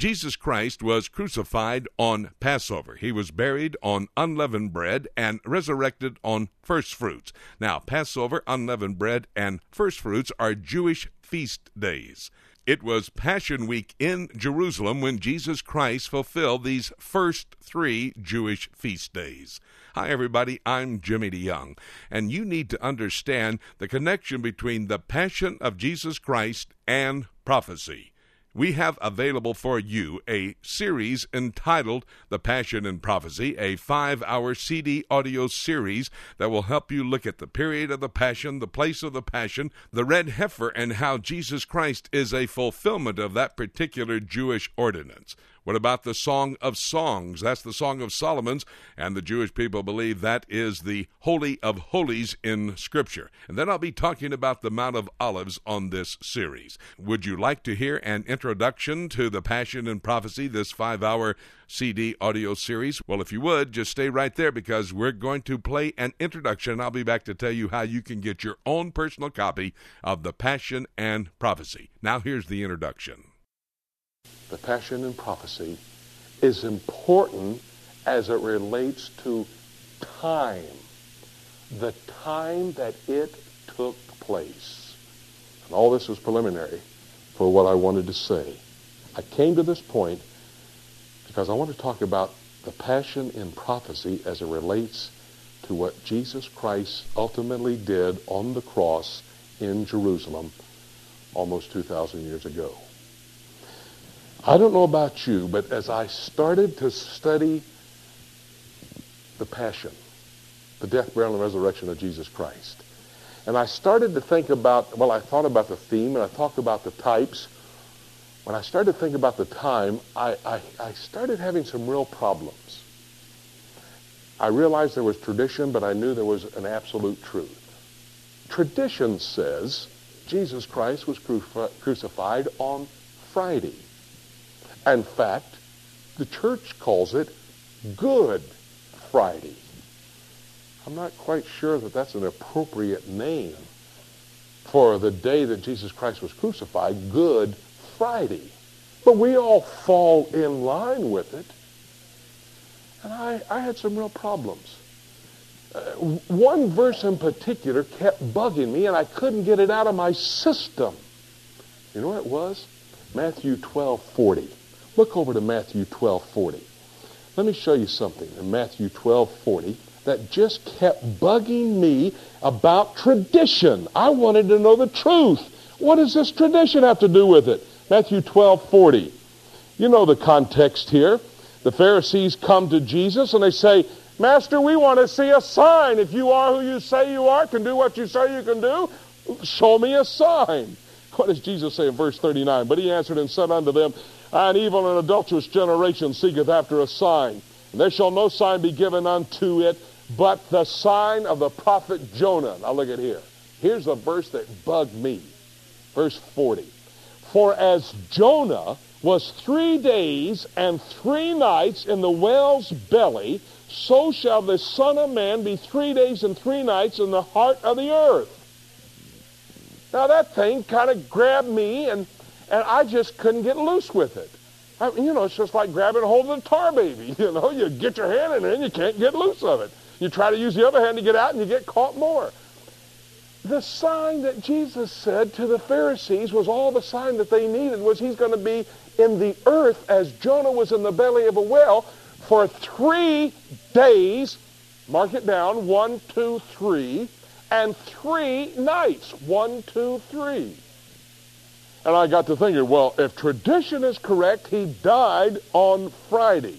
Jesus Christ was crucified on Passover. He was buried on unleavened bread and resurrected on first fruits. Now, Passover, unleavened bread, and first fruits are Jewish feast days. It was Passion Week in Jerusalem when Jesus Christ fulfilled these first three Jewish feast days. Hi, everybody. I'm Jimmy DeYoung, and you need to understand the connection between the Passion of Jesus Christ and prophecy we have available for you a series entitled The Passion and Prophecy, a five hour CD audio series that will help you look at the period of the Passion, the place of the Passion, the red heifer, and how Jesus Christ is a fulfillment of that particular Jewish ordinance. What about the Song of Songs? That's the Song of Solomon's, and the Jewish people believe that is the Holy of Holies in Scripture. And then I'll be talking about the Mount of Olives on this series. Would you like to hear an introduction to the Passion and Prophecy, this five hour CD audio series? Well, if you would, just stay right there because we're going to play an introduction. I'll be back to tell you how you can get your own personal copy of the Passion and Prophecy. Now, here's the introduction the passion and prophecy, is important as it relates to time, the time that it took place. And all this was preliminary for what I wanted to say. I came to this point because I want to talk about the passion in prophecy as it relates to what Jesus Christ ultimately did on the cross in Jerusalem almost 2,000 years ago. I don't know about you, but as I started to study the passion, the death, burial, and resurrection of Jesus Christ, and I started to think about, well, I thought about the theme and I talked about the types. When I started to think about the time, I, I, I started having some real problems. I realized there was tradition, but I knew there was an absolute truth. Tradition says Jesus Christ was crucified on Friday. In fact, the church calls it Good Friday. I'm not quite sure that that's an appropriate name for the day that Jesus Christ was crucified, Good Friday. But we all fall in line with it. And I, I had some real problems. Uh, one verse in particular kept bugging me, and I couldn't get it out of my system. You know what it was? Matthew 12 40. Look over to Matthew 12 40. Let me show you something in Matthew 12 40 that just kept bugging me about tradition. I wanted to know the truth. What does this tradition have to do with it? Matthew 12 40. You know the context here. The Pharisees come to Jesus and they say, Master, we want to see a sign. If you are who you say you are, can do what you say you can do, show me a sign. What does Jesus say in verse 39? But he answered and said unto them, An evil and adulterous generation seeketh after a sign. And there shall no sign be given unto it but the sign of the prophet Jonah. Now look at here. Here's a verse that bugged me. Verse 40. For as Jonah was three days and three nights in the whale's belly, so shall the Son of Man be three days and three nights in the heart of the earth. Now that thing kind of grabbed me, and, and I just couldn't get loose with it. I you know, it's just like grabbing a hold of a tar baby. You know, you get your hand in it and you can't get loose of it. You try to use the other hand to get out and you get caught more. The sign that Jesus said to the Pharisees was all the sign that they needed was he's going to be in the earth as Jonah was in the belly of a whale for three days. Mark it down. One, two, three and three nights. One, two, three. And I got to thinking, well, if tradition is correct, he died on Friday.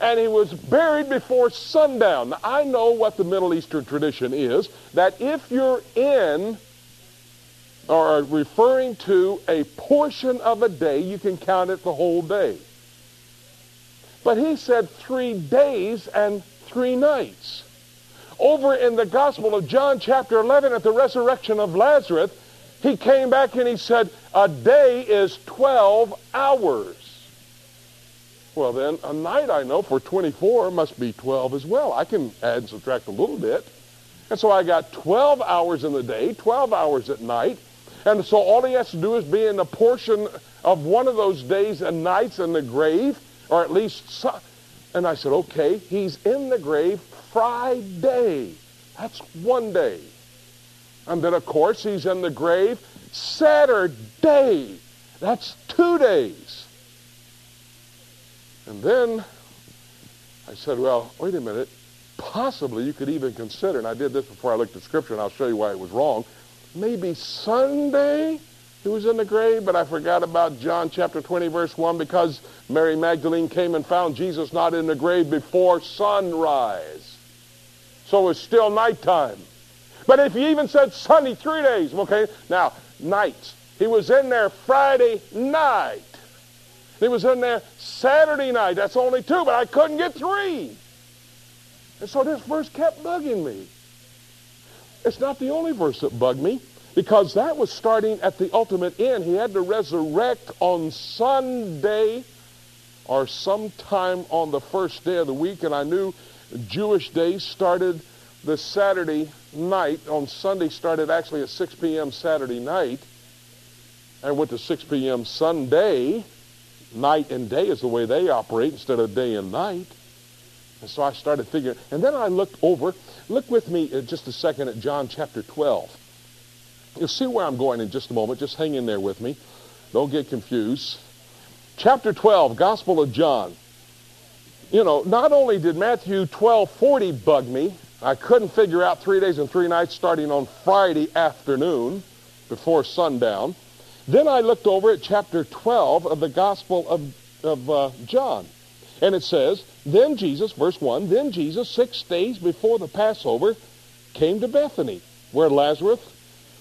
And he was buried before sundown. Now, I know what the Middle Eastern tradition is, that if you're in or referring to a portion of a day, you can count it the whole day. But he said three days and three nights. Over in the Gospel of John, chapter 11, at the resurrection of Lazarus, he came back and he said, A day is 12 hours. Well, then, a night I know for 24 must be 12 as well. I can add and subtract a little bit. And so I got 12 hours in the day, 12 hours at night. And so all he has to do is be in a portion of one of those days and nights in the grave, or at least. And I said, okay, he's in the grave Friday. That's one day. And then, of course, he's in the grave Saturday. That's two days. And then I said, well, wait a minute. Possibly you could even consider, and I did this before I looked at Scripture, and I'll show you why it was wrong. Maybe Sunday he was in the grave, but I forgot about John chapter 20, verse 1, because Mary Magdalene came and found Jesus not in the grave before sunrise. So it's still nighttime. But if he even said Sunday, three days, okay? Now, nights. He was in there Friday night. He was in there Saturday night. That's only two, but I couldn't get three. And so this verse kept bugging me. It's not the only verse that bugged me because that was starting at the ultimate end. He had to resurrect on Sunday or sometime on the first day of the week, and I knew Jewish days started the Saturday night. On Sunday started actually at 6 p.m. Saturday night and went to 6 p.m. Sunday. Night and day is the way they operate instead of day and night. And so I started figuring. And then I looked over. Look with me uh, just a second at John chapter 12. You'll see where I'm going in just a moment. Just hang in there with me. Don't get confused. Chapter 12, Gospel of John. You know, not only did Matthew 12:40 bug me, I couldn't figure out three days and three nights starting on Friday afternoon before sundown. Then I looked over at chapter 12 of the Gospel of, of uh, John. And it says, Then Jesus, verse 1, Then Jesus, six days before the Passover, came to Bethany, where Lazarus,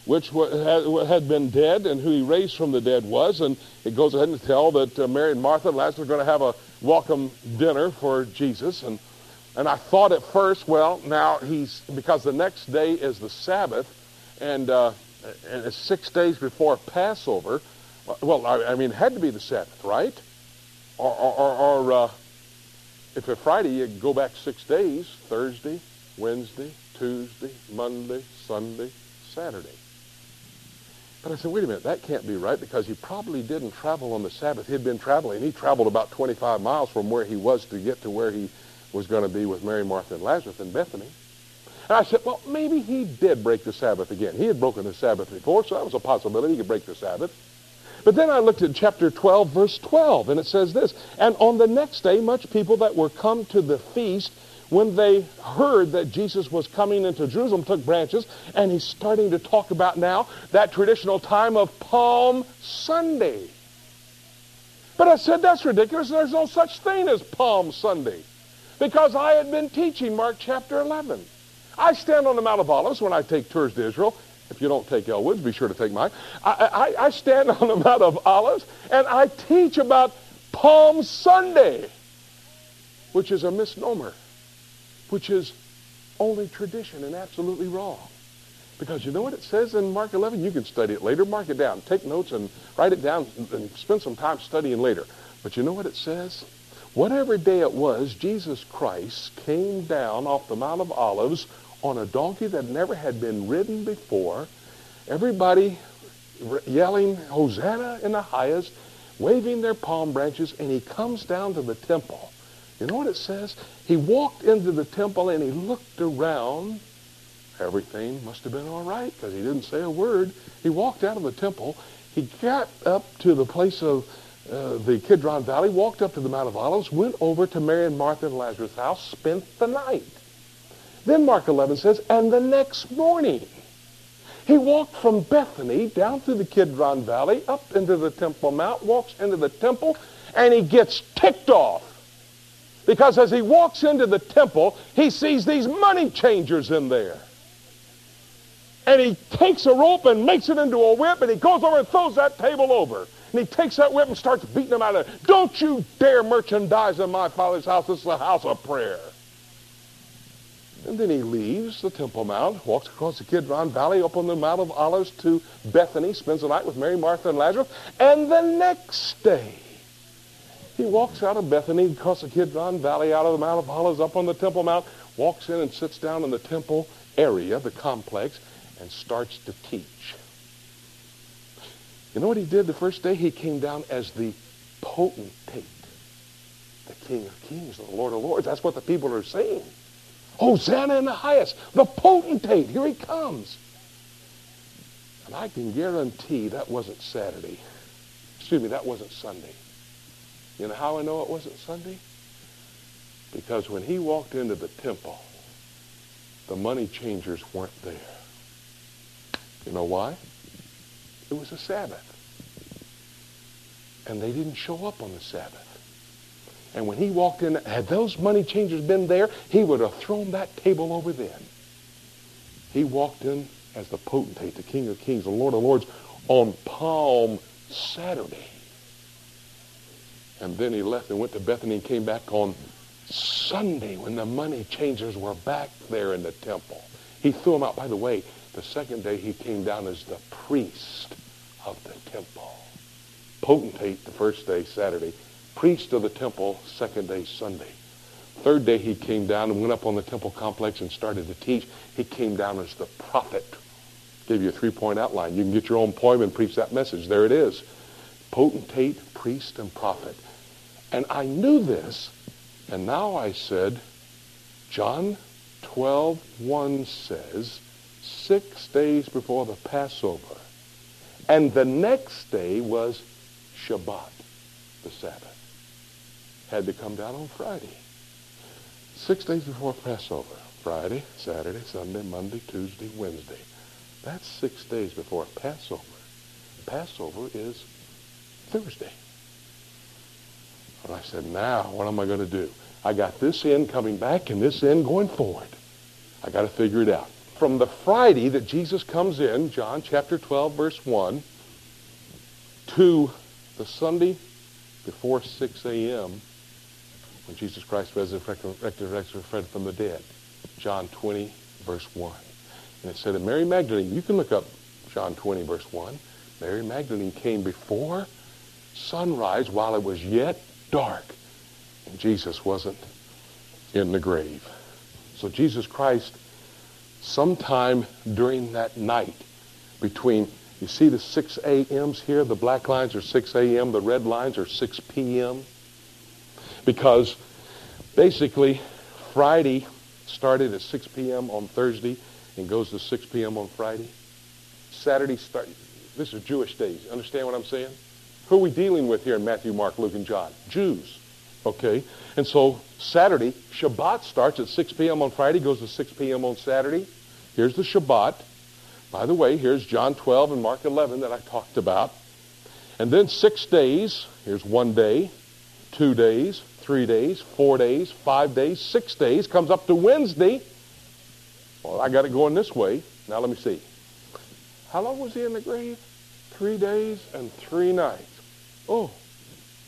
which had been dead and who he raised from the dead was. And it goes ahead and tell that uh, Mary and Martha and Lazarus are going to have a welcome dinner for Jesus. And, and I thought at first, well, now he's, because the next day is the Sabbath, and, uh, and it's six days before Passover. Well, I, I mean, it had to be the Sabbath, right? Or, or, or uh, if it's Friday, you go back six days Thursday, Wednesday, Tuesday, Monday, Sunday, Saturday. But I said, wait a minute, that can't be right because he probably didn't travel on the Sabbath. He'd been traveling. He traveled about 25 miles from where he was to get to where he was going to be with Mary, Martha, and Lazarus in Bethany. And I said, well, maybe he did break the Sabbath again. He had broken the Sabbath before, so that was a possibility he could break the Sabbath. But then I looked at chapter 12, verse 12, and it says this, And on the next day, much people that were come to the feast when they heard that Jesus was coming into Jerusalem, took branches, and he's starting to talk about now that traditional time of Palm Sunday. But I said, that's ridiculous. There's no such thing as Palm Sunday. Because I had been teaching Mark chapter 11. I stand on the Mount of Olives when I take tours to Israel. If you don't take Elwoods, be sure to take mine. I, I, I stand on the Mount of Olives and I teach about Palm Sunday, which is a misnomer which is only tradition and absolutely wrong. Because you know what it says in Mark 11? You can study it later. Mark it down. Take notes and write it down and spend some time studying later. But you know what it says? Whatever day it was, Jesus Christ came down off the Mount of Olives on a donkey that never had been ridden before. Everybody yelling, Hosanna in the highest, waving their palm branches, and he comes down to the temple. You know what it says? He walked into the temple and he looked around. Everything must have been all right because he didn't say a word. He walked out of the temple. He got up to the place of uh, the Kidron Valley, walked up to the Mount of Olives, went over to Mary and Martha and Lazarus' house, spent the night. Then Mark 11 says, and the next morning, he walked from Bethany down through the Kidron Valley, up into the Temple Mount, walks into the temple, and he gets ticked off because as he walks into the temple, he sees these money changers in there. And he takes a rope and makes it into a whip, and he goes over and throws that table over. And he takes that whip and starts beating them out of it. Don't you dare merchandise in my father's house. This is a house of prayer. And then he leaves the Temple Mount, walks across the Kidron Valley, up on the Mount of Olives to Bethany, spends the night with Mary, Martha, and Lazarus. And the next day, he walks out of Bethany, across the Kidron Valley, out of the Mount of Olives, up on the Temple Mount, walks in and sits down in the temple area, the complex, and starts to teach. You know what he did the first day? He came down as the potentate, the King of Kings, the Lord of Lords. That's what the people are saying. Hosanna in the highest, the potentate. Here he comes. And I can guarantee that wasn't Saturday. Excuse me, that wasn't Sunday. You know how I know it wasn't Sunday? Because when he walked into the temple, the money changers weren't there. You know why? It was a Sabbath. And they didn't show up on the Sabbath. And when he walked in, had those money changers been there, he would have thrown that table over then. He walked in as the potentate, the King of Kings, the Lord of Lords, on Palm Saturday. And then he left and went to Bethany and came back on Sunday when the money changers were back there in the temple. He threw them out. By the way, the second day he came down as the priest of the temple. Potentate the first day, Saturday. Priest of the temple, second day, Sunday. Third day he came down and went up on the temple complex and started to teach. He came down as the prophet. Gave you a three-point outline. You can get your own poem and preach that message. There it is. Potentate, priest, and prophet. And I knew this, and now I said, John 12, 1 says, six days before the Passover. And the next day was Shabbat, the Sabbath. Had to come down on Friday. Six days before Passover. Friday, Saturday, Sunday, Monday, Tuesday, Wednesday. That's six days before Passover. Passover is Thursday. And I said, now, what am I going to do? I got this end coming back and this end going forward. I got to figure it out. From the Friday that Jesus comes in, John chapter 12, verse 1, to the Sunday before 6 a.m., when Jesus Christ resurrected from the dead, John 20, verse 1. And it said that Mary Magdalene, you can look up John 20, verse 1. Mary Magdalene came before sunrise while it was yet dark. And Jesus wasn't in the grave. So Jesus Christ, sometime during that night, between, you see the 6 a.m.s here, the black lines are 6 a.m., the red lines are 6 p.m. Because basically, Friday started at 6 p.m. on Thursday and goes to 6 p.m. on Friday. Saturday start. This is Jewish days. Understand what I'm saying? Who are we dealing with here in Matthew, Mark, Luke, and John? Jews. Okay? And so Saturday, Shabbat starts at 6 p.m. on Friday, goes to 6 p.m. on Saturday. Here's the Shabbat. By the way, here's John 12 and Mark 11 that I talked about. And then six days. Here's one day, two days, three days, four days, five days, six days. Comes up to Wednesday. Well, I got it going this way. Now let me see. How long was he in the grave? Three days and three nights. Oh,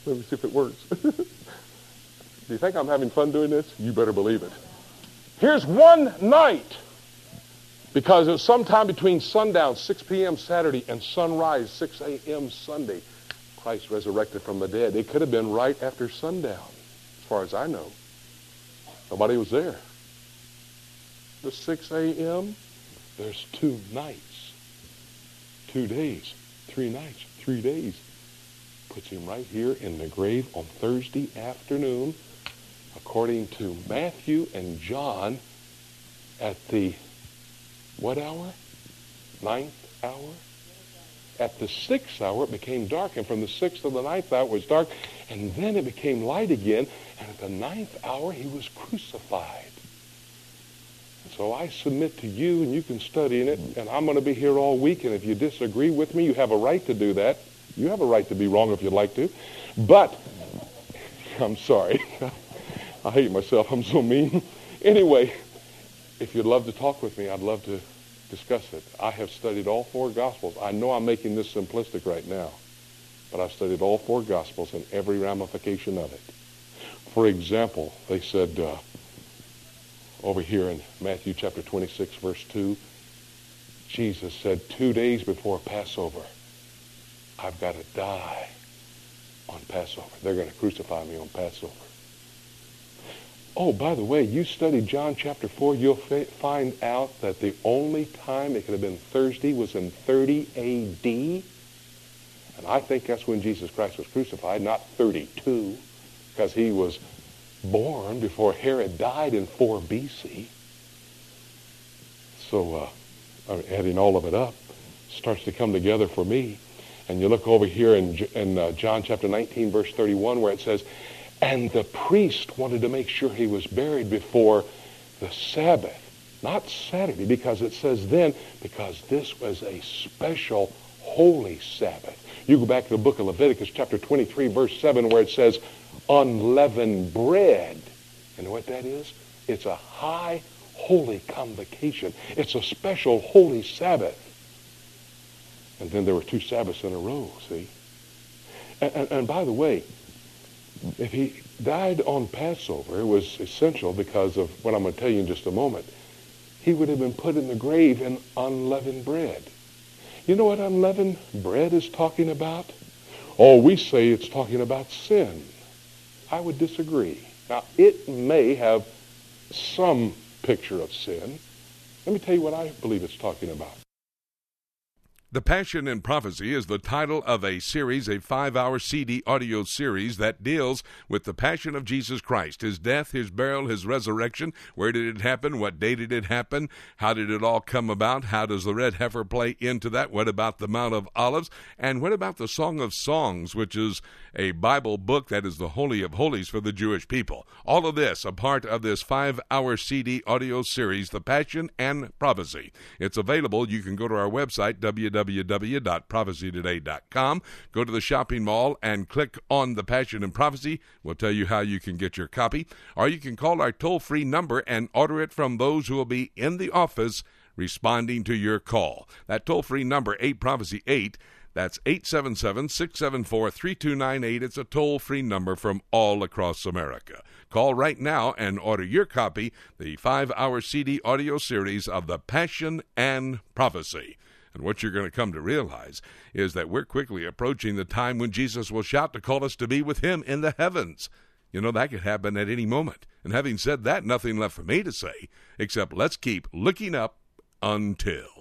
let me see if it works. Do you think I'm having fun doing this? You better believe it. Here's one night. Because it was sometime between sundown, 6 p.m. Saturday, and sunrise, 6 a.m. Sunday, Christ resurrected from the dead. It could have been right after sundown, as far as I know. Nobody was there. The 6 a.m., there's two nights, two days, three nights, three days puts him right here in the grave on Thursday afternoon, according to Matthew and John, at the what hour? Ninth hour? At the sixth hour, it became dark, and from the sixth to the ninth hour, it was dark, and then it became light again, and at the ninth hour, he was crucified. So I submit to you, and you can study in it, and I'm going to be here all week, and if you disagree with me, you have a right to do that. You have a right to be wrong if you'd like to. But, I'm sorry. I hate myself. I'm so mean. Anyway, if you'd love to talk with me, I'd love to discuss it. I have studied all four Gospels. I know I'm making this simplistic right now, but I've studied all four Gospels and every ramification of it. For example, they said uh, over here in Matthew chapter 26, verse 2, Jesus said two days before Passover, I've got to die on Passover. They're going to crucify me on Passover. Oh, by the way, you study John chapter 4, you'll find out that the only time it could have been Thursday was in 30 A.D. And I think that's when Jesus Christ was crucified, not 32, because he was born before Herod died in 4 BC. So, uh, adding all of it up, starts to come together for me. And you look over here in, in uh, John chapter 19, verse 31, where it says, And the priest wanted to make sure he was buried before the Sabbath, not Saturday, because it says then, because this was a special holy Sabbath. You go back to the book of Leviticus, chapter 23, verse 7, where it says, unleavened bread. You know what that is? It's a high holy convocation. It's a special holy Sabbath. And then there were two Sabbaths in a row, see? And, and, and, by the way, if he died on Passover, it was essential because of what I'm going to tell you in just a moment. He would have been put in the grave in unleavened bread. You know what unleavened bread is talking about? Oh, we say it's talking about sin. I would disagree. Now, it may have some picture of sin. Let me tell you what I believe it's talking about. The Passion and Prophecy is the title of a series, a five hour CD audio series that deals with the passion of Jesus Christ, his death, his burial, his resurrection. Where did it happen? What day did it happen? How did it all come about? How does the red heifer play into that? What about the Mount of Olives? And what about the Song of Songs, which is a Bible book that is the Holy of Holies for the Jewish people? All of this a part of this five hour CD audio series, The Passion and Prophecy. It's available. You can go to our website, www www.prophecytoday.com. Go to the shopping mall and click on the Passion and Prophecy. We'll tell you how you can get your copy. Or you can call our toll free number and order it from those who will be in the office responding to your call. That toll free number, 8 Prophecy 8. That's 877 674 3298. It's a toll free number from all across America. Call right now and order your copy, the five hour CD audio series of The Passion and Prophecy. And what you're going to come to realize is that we're quickly approaching the time when Jesus will shout to call us to be with him in the heavens. You know, that could happen at any moment. And having said that, nothing left for me to say except let's keep looking up until.